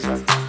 crazy.